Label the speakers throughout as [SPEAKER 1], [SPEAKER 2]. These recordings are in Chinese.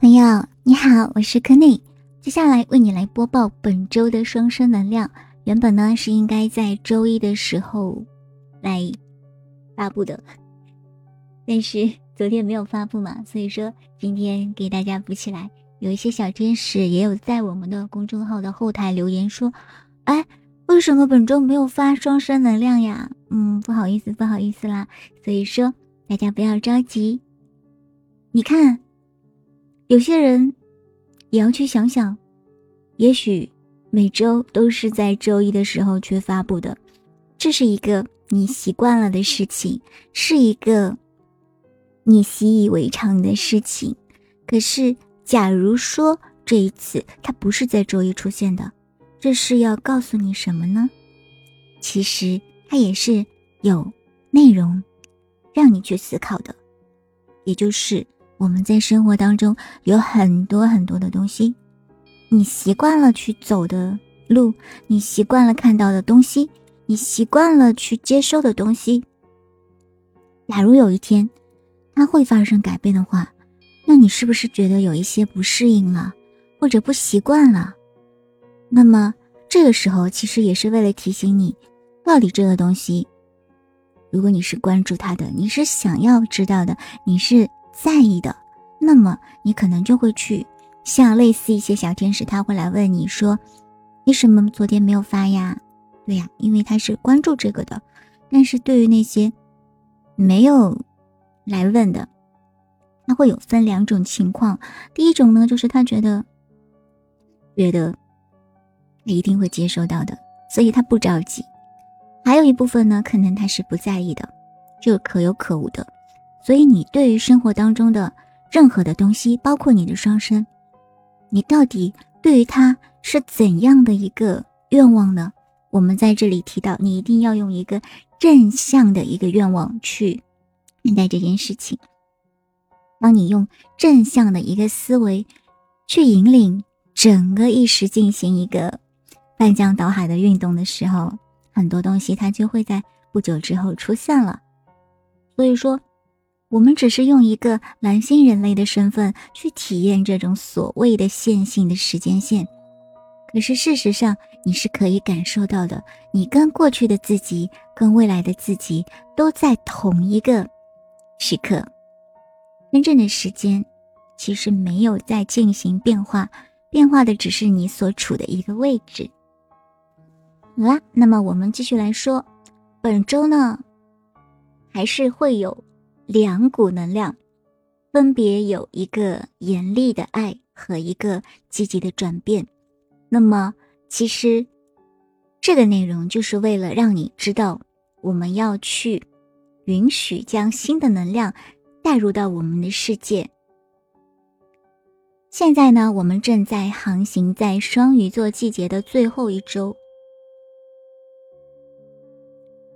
[SPEAKER 1] 朋友你好，我是柯内，接下来为你来播报本周的双生能量。原本呢是应该在周一的时候来发布的，但是昨天没有发布嘛，所以说今天给大家补起来。有一些小天使也有在我们的公众号的后台留言说：“哎，为什么本周没有发双生能量呀？”嗯，不好意思，不好意思啦。所以说大家不要着急，你看。有些人也要去想想，也许每周都是在周一的时候去发布的，这是一个你习惯了的事情，是一个你习以为常的事情。可是，假如说这一次它不是在周一出现的，这是要告诉你什么呢？其实它也是有内容让你去思考的，也就是。我们在生活当中有很多很多的东西，你习惯了去走的路，你习惯了看到的东西，你习惯了去接收的东西。假如有一天它会发生改变的话，那你是不是觉得有一些不适应了，或者不习惯了？那么这个时候其实也是为了提醒你，到底这个东西，如果你是关注它的，你是想要知道的，你是。在意的，那么你可能就会去像类似一些小天使，他会来问你说：“为什么昨天没有发呀？”对呀，因为他是关注这个的。但是对于那些没有来问的，他会有分两种情况。第一种呢，就是他觉得觉得他一定会接收到的，所以他不着急。还有一部分呢，可能他是不在意的，就可有可无的。所以，你对于生活当中的任何的东西，包括你的双生，你到底对于他是怎样的一个愿望呢？我们在这里提到，你一定要用一个正向的一个愿望去看待这件事情。当你用正向的一个思维去引领整个意识进行一个翻江倒海的运动的时候，很多东西它就会在不久之后出现了。所以说。我们只是用一个蓝星人类的身份去体验这种所谓的线性的时间线，可是事实上你是可以感受到的，你跟过去的自己、跟未来的自己都在同一个时刻，真正的时间其实没有在进行变化，变化的只是你所处的一个位置。好啦，那么我们继续来说，本周呢还是会有。两股能量，分别有一个严厉的爱和一个积极的转变。那么，其实这个内容就是为了让你知道，我们要去允许将新的能量带入到我们的世界。现在呢，我们正在航行在双鱼座季节的最后一周，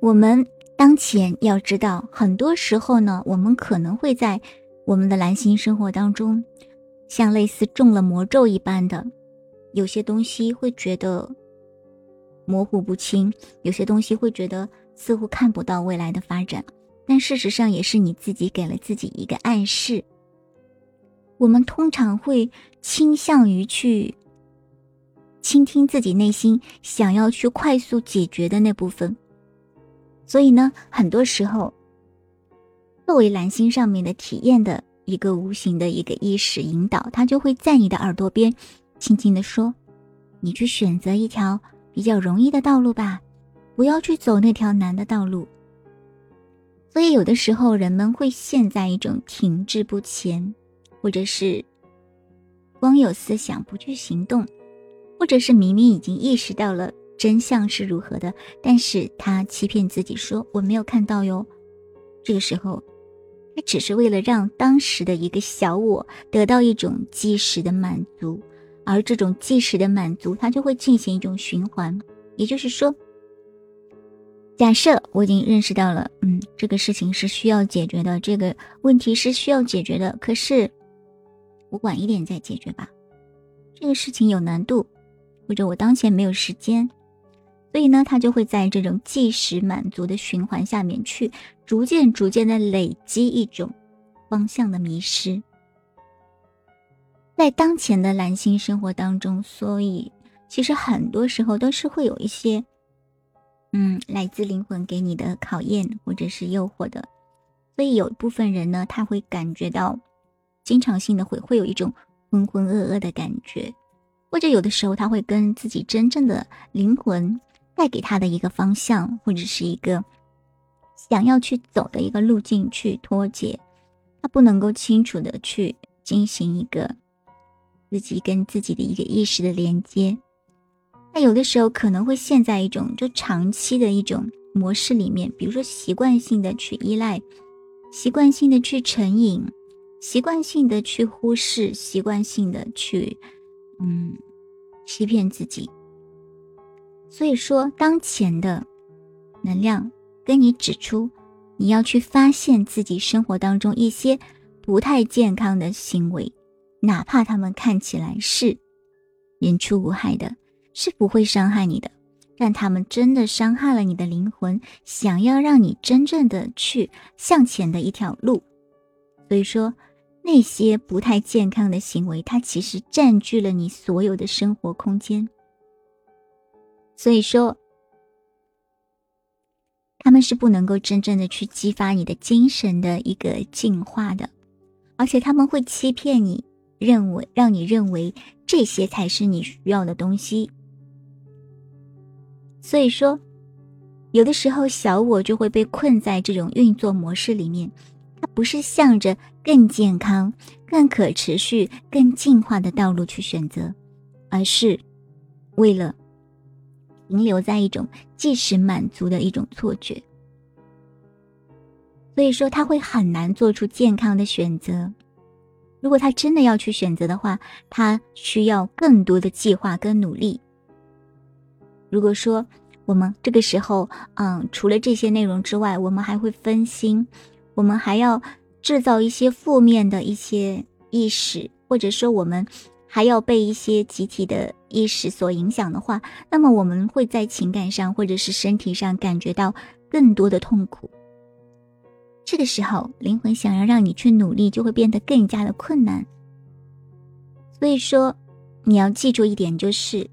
[SPEAKER 1] 我们。当前要知道，很多时候呢，我们可能会在我们的蓝星生活当中，像类似中了魔咒一般的，有些东西会觉得模糊不清，有些东西会觉得似乎看不到未来的发展，但事实上也是你自己给了自己一个暗示。我们通常会倾向于去倾听自己内心想要去快速解决的那部分。所以呢，很多时候，作为蓝星上面的体验的一个无形的一个意识引导，它就会在你的耳朵边，轻轻的说：“你去选择一条比较容易的道路吧，不要去走那条难的道路。”所以有的时候，人们会陷在一种停滞不前，或者是光有思想不去行动，或者是明明已经意识到了。真相是如何的？但是他欺骗自己说我没有看到哟。这个时候，他只是为了让当时的一个小我得到一种即时的满足，而这种即时的满足，它就会进行一种循环。也就是说，假设我已经认识到了，嗯，这个事情是需要解决的，这个问题是需要解决的，可是我晚一点再解决吧。这个事情有难度，或者我当前没有时间。所以呢，他就会在这种即时满足的循环下面去逐渐、逐渐的累积一种方向的迷失。在当前的蓝星生活当中，所以其实很多时候都是会有一些，嗯，来自灵魂给你的考验或者是诱惑的。所以有一部分人呢，他会感觉到，经常性的会会有一种浑浑噩噩的感觉，或者有的时候他会跟自己真正的灵魂带给他的一个方向，或者是一个想要去走的一个路径去脱节，他不能够清楚的去进行一个自己跟自己的一个意识的连接，那有的时候可能会陷在一种就长期的一种模式里面，比如说习惯性的去依赖。习惯性的去成瘾，习惯性的去忽视，习惯性的去，嗯，欺骗自己。所以说，当前的能量跟你指出，你要去发现自己生活当中一些不太健康的行为，哪怕他们看起来是人畜无害的，是不会伤害你的。但他们真的伤害了你的灵魂，想要让你真正的去向前的一条路。所以说，那些不太健康的行为，它其实占据了你所有的生活空间。所以说，他们是不能够真正的去激发你的精神的一个进化的，而且他们会欺骗你，认为让你认为这些才是你需要的东西。所以说，有的时候小我就会被困在这种运作模式里面，它不是向着更健康、更可持续、更进化的道路去选择，而是为了停留在一种即时满足的一种错觉。所以说，他会很难做出健康的选择。如果他真的要去选择的话，他需要更多的计划跟努力。如果说我们这个时候，嗯，除了这些内容之外，我们还会分心，我们还要制造一些负面的一些意识，或者说我们还要被一些集体的意识所影响的话，那么我们会在情感上或者是身体上感觉到更多的痛苦。这个时候，灵魂想要让你去努力，就会变得更加的困难。所以说，你要记住一点就是。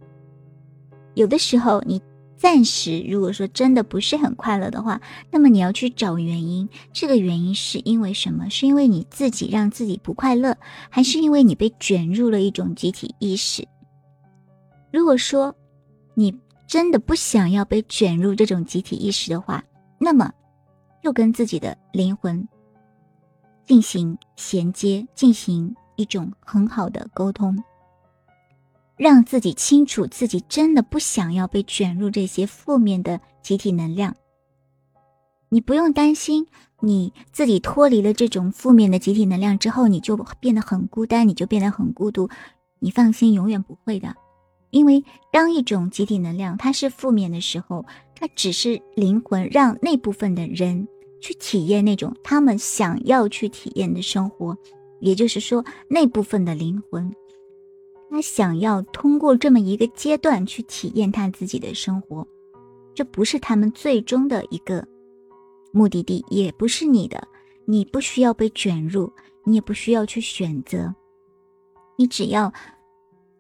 [SPEAKER 1] 有的时候，你暂时如果说真的不是很快乐的话，那么你要去找原因。这个原因是因为什么？是因为你自己让自己不快乐，还是因为你被卷入了一种集体意识？如果说你真的不想要被卷入这种集体意识的话，那么就跟自己的灵魂进行衔接，进行一种很好的沟通。让自己清楚，自己真的不想要被卷入这些负面的集体能量。你不用担心，你自己脱离了这种负面的集体能量之后，你就变得很孤单，你就变得很孤独。你放心，永远不会的。因为当一种集体能量它是负面的时候，它只是灵魂让那部分的人去体验那种他们想要去体验的生活，也就是说，那部分的灵魂。他想要通过这么一个阶段去体验他自己的生活，这不是他们最终的一个目的地，也不是你的。你不需要被卷入，你也不需要去选择，你只要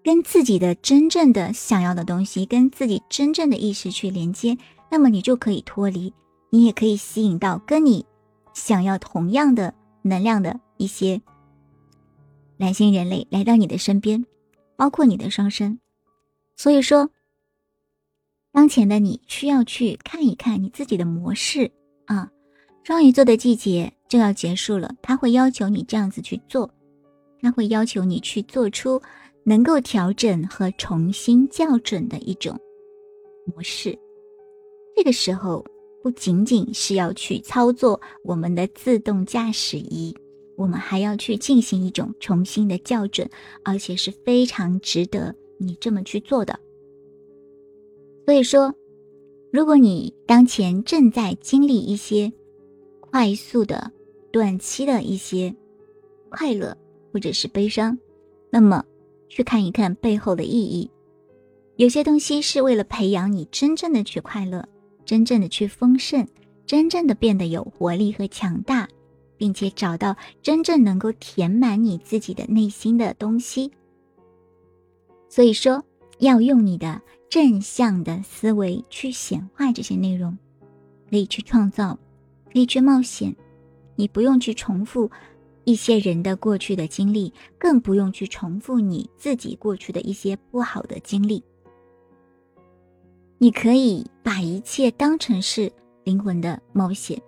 [SPEAKER 1] 跟自己的真正的想要的东西，跟自己真正的意识去连接，那么你就可以脱离，你也可以吸引到跟你想要同样的能量的一些蓝星人类来到你的身边。包括你的双生，所以说，当前的你需要去看一看你自己的模式啊。双鱼座的季节就要结束了，他会要求你这样子去做，他会要求你去做出能够调整和重新校准的一种模式。这个时候不仅仅是要去操作我们的自动驾驶仪。我们还要去进行一种重新的校准，而且是非常值得你这么去做的。所以说，如果你当前正在经历一些快速的、短期的一些快乐或者是悲伤，那么去看一看背后的意义。有些东西是为了培养你真正的去快乐，真正的去丰盛，真正的变得有活力和强大。并且找到真正能够填满你自己的内心的东西。所以说，要用你的正向的思维去显化这些内容，可以去创造，可以去冒险。你不用去重复一些人的过去的经历，更不用去重复你自己过去的一些不好的经历。你可以把一切当成是灵魂的冒险，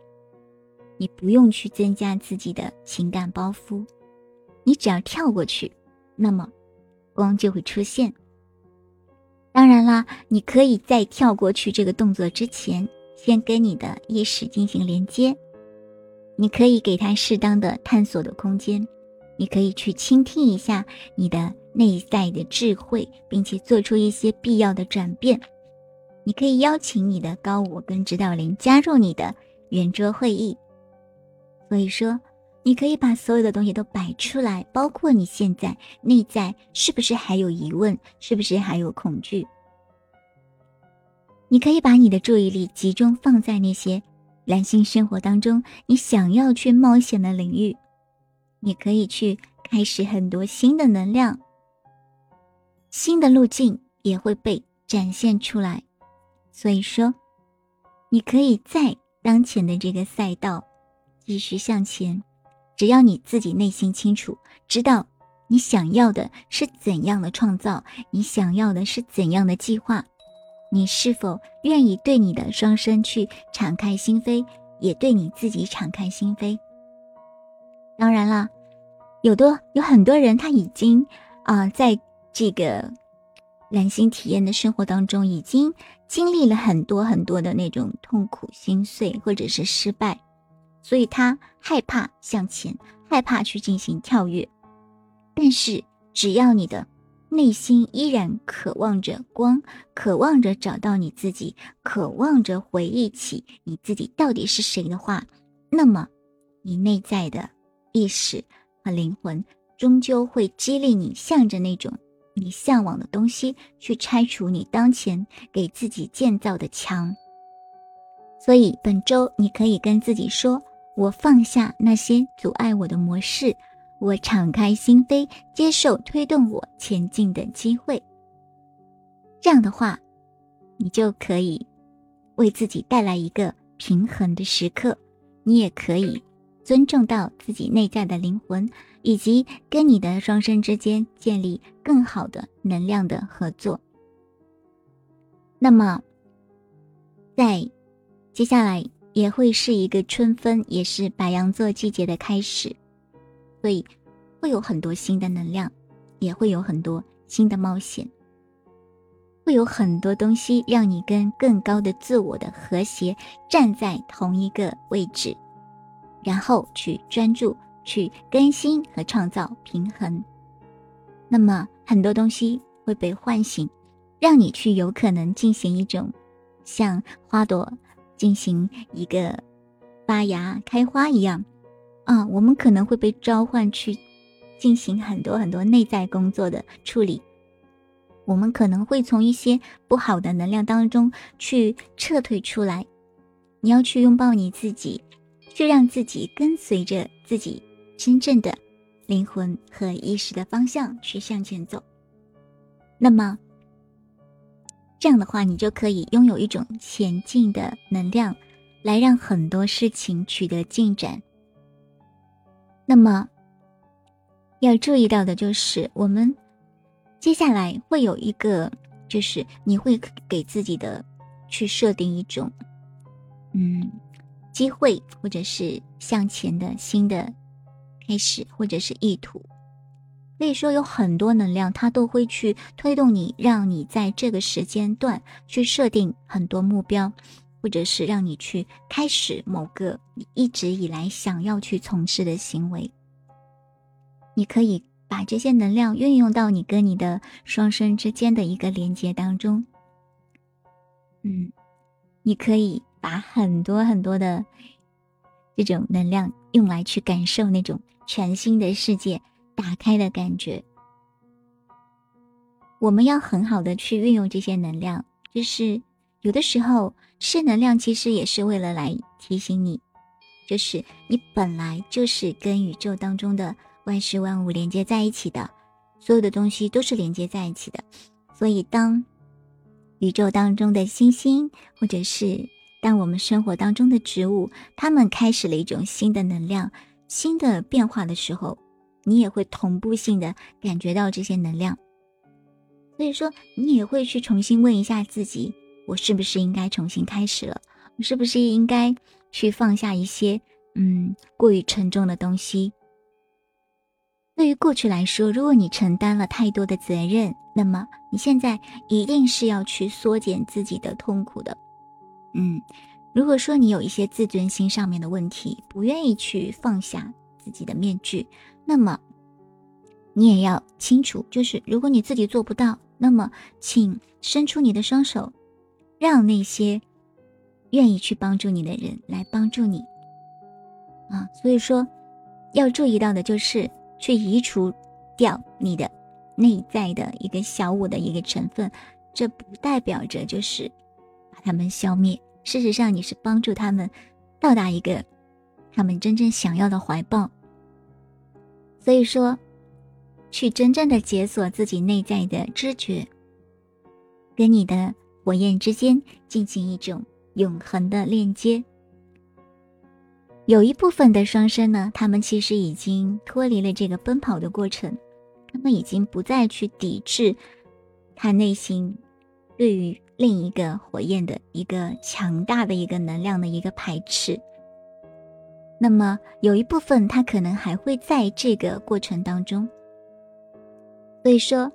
[SPEAKER 1] 你不用去增加自己的情感包袱，你只要跳过去，那么光就会出现。当然啦，你可以在跳过去这个动作之前，先跟你的意识进行连接，你可以给他适当的探索的空间，你可以去倾听一下你的内在的智慧，并且做出一些必要的转变。你可以邀请你的高我跟指导灵加入你的圆桌会议，所以说，你可以把所有的东西都摆出来，包括你现在内在是不是还有疑问，是不是还有恐惧。你可以把你的注意力集中放在那些蓝星生活当中你想要去冒险的领域，你可以去开始很多新的能量，新的路径也会被展现出来。所以说，你可以在当前的这个赛道继续向前，只要你自己内心清楚，知道你想要的是怎样的创造，你想要的是怎样的计划，你是否愿意对你的双生去敞开心扉，也对你自己敞开心扉？当然了，有的有很多人他已经啊，在这个。蓝星体验的生活当中，已经经历了很多很多的那种痛苦、心碎或者是失败，所以他害怕向前，害怕去进行跳跃。但是，只要你的内心依然渴望着光，渴望着找到你自己，渴望着回忆起你自己到底是谁的话，那么你内在的意识和灵魂终究会激励你，向着那种。你向往的东西，去拆除你当前给自己建造的墙。所以本周你可以跟自己说：“我放下那些阻碍我的模式，我敞开心扉，接受推动我前进的机会。”这样的话，你就可以为自己带来一个平衡的时刻。你也可以尊重到自己内在的灵魂。以及跟你的双生之间建立更好的能量的合作。那么，在接下来也会是一个春分，也是白羊座季节的开始，所以会有很多新的能量，也会有很多新的冒险，会有很多东西让你跟更高的自我的和谐站在同一个位置，然后去专注。去更新和创造平衡，那么很多东西会被唤醒，让你去有可能进行一种像花朵进行一个发芽开花一样啊，我们可能会被召唤去进行很多很多内在工作的处理，我们可能会从一些不好的能量当中去撤退出来，你要去拥抱你自己，去让自己跟随着自己。真正的灵魂和意识的方向去向前走，那么这样的话，你就可以拥有一种前进的能量，来让很多事情取得进展。那么要注意到的就是，我们接下来会有一个，就是你会给自己的去设定一种，嗯，机会或者是向前的新的。开始，或者是意图，可以说有很多能量，它都会去推动你，让你在这个时间段去设定很多目标，或者是让你去开始某个你一直以来想要去从事的行为。你可以把这些能量运用到你跟你的双生之间的一个连接当中。嗯，你可以把很多很多的这种能量用来去感受那种。全新的世界打开的感觉，我们要很好的去运用这些能量。就是有的时候，是能量其实也是为了来提醒你，就是你本来就是跟宇宙当中的万事万物连接在一起的，所有的东西都是连接在一起的。所以，当宇宙当中的星星，或者是当我们生活当中的植物，它们开始了一种新的能量、新的变化的时候，你也会同步性的感觉到这些能量。所以说，你也会去重新问一下自己：我是不是应该重新开始了？我是不是应该去放下一些嗯过于沉重的东西？对于过去来说，如果你承担了太多的责任，那么你现在一定是要去缩减自己的痛苦的。嗯，如果说你有一些自尊心上面的问题，不愿意去放下自己的面具，那么你也要清楚，就是如果你自己做不到。那么，请伸出你的双手，让那些愿意去帮助你的人来帮助你。啊，所以说，要注意到的就是去移除掉你的内在的一个小我的一个成分，这不代表着就是把他们消灭。事实上，你是帮助他们到达一个他们真正想要的怀抱。所以说。去真正的解锁自己内在的知觉，跟你的火焰之间进行一种永恒的链接。有一部分的双生呢，他们其实已经脱离了这个奔跑的过程，他们已经不再去抵制他内心对于另一个火焰的一个强大的一个能量的一个排斥。那么有一部分他可能还会在这个过程当中。所以说，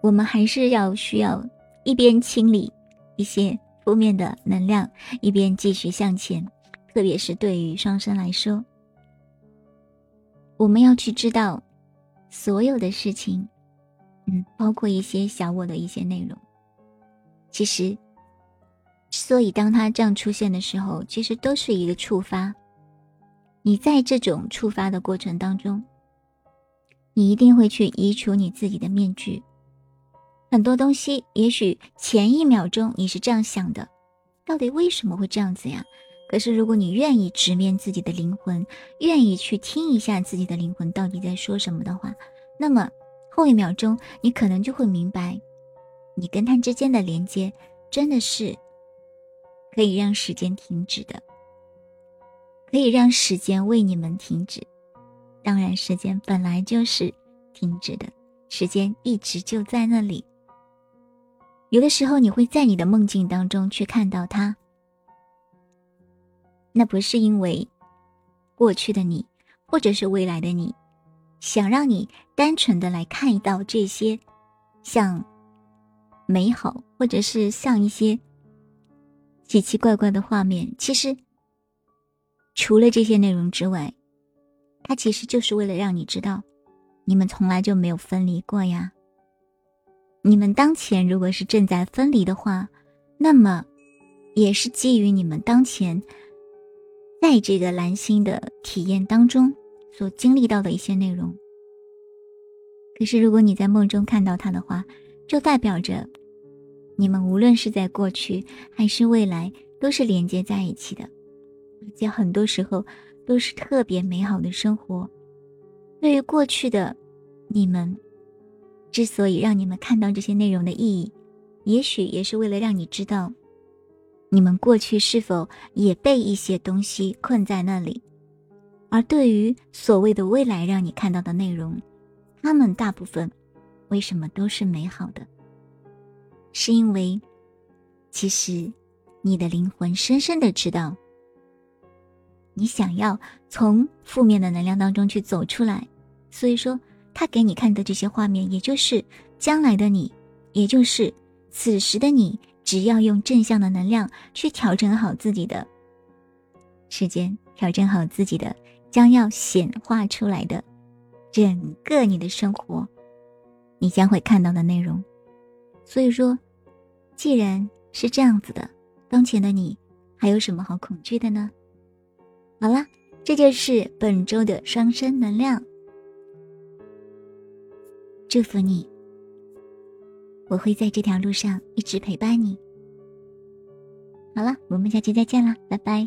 [SPEAKER 1] 我们还是要需要一边清理一些负面的能量，一边继续向前。特别是对于双生来说，我们要去知道所有的事情，嗯，包括一些小我的一些内容。其实，所以当他这样出现的时候，其实都是一个触发。你在这种触发的过程当中。你一定会去移除你自己的面具，很多东西，也许前一秒钟你是这样想的，到底为什么会这样子呀？可是如果你愿意直面自己的灵魂，愿意去听一下自己的灵魂到底在说什么的话，那么后一秒钟你可能就会明白，你跟他之间的连接真的是可以让时间停止的，可以让时间为你们停止。当然，时间本来就是停止的，时间一直就在那里。有的时候，你会在你的梦境当中去看到它，那不是因为过去的你，或者是未来的你，想让你单纯的来看到这些像美好，或者是像一些奇奇怪怪的画面。其实，除了这些内容之外，它其实就是为了让你知道，你们从来就没有分离过呀。你们当前如果是正在分离的话，那么也是基于你们当前在这个蓝星的体验当中所经历到的一些内容。可是如果你在梦中看到他的话，就代表着你们无论是在过去还是未来都是连接在一起的，而且很多时候。都是特别美好的生活。对于过去的你们，之所以让你们看到这些内容的意义，也许也是为了让你知道，你们过去是否也被一些东西困在那里。而对于所谓的未来让你看到的内容，他们大部分为什么都是美好的？是因为，其实你的灵魂深深的知道。你想要从负面的能量当中去走出来，所以说他给你看的这些画面，也就是将来的你，也就是此时的你，只要用正向的能量去调整好自己的时间，调整好自己的将要显化出来的整个你的生活，你将会看到的内容。所以说，既然是这样子的，当前的你还有什么好恐惧的呢？好了，这就是本周的双生能量。祝福你，我会在这条路上一直陪伴你。好了，我们下期再见了，拜拜。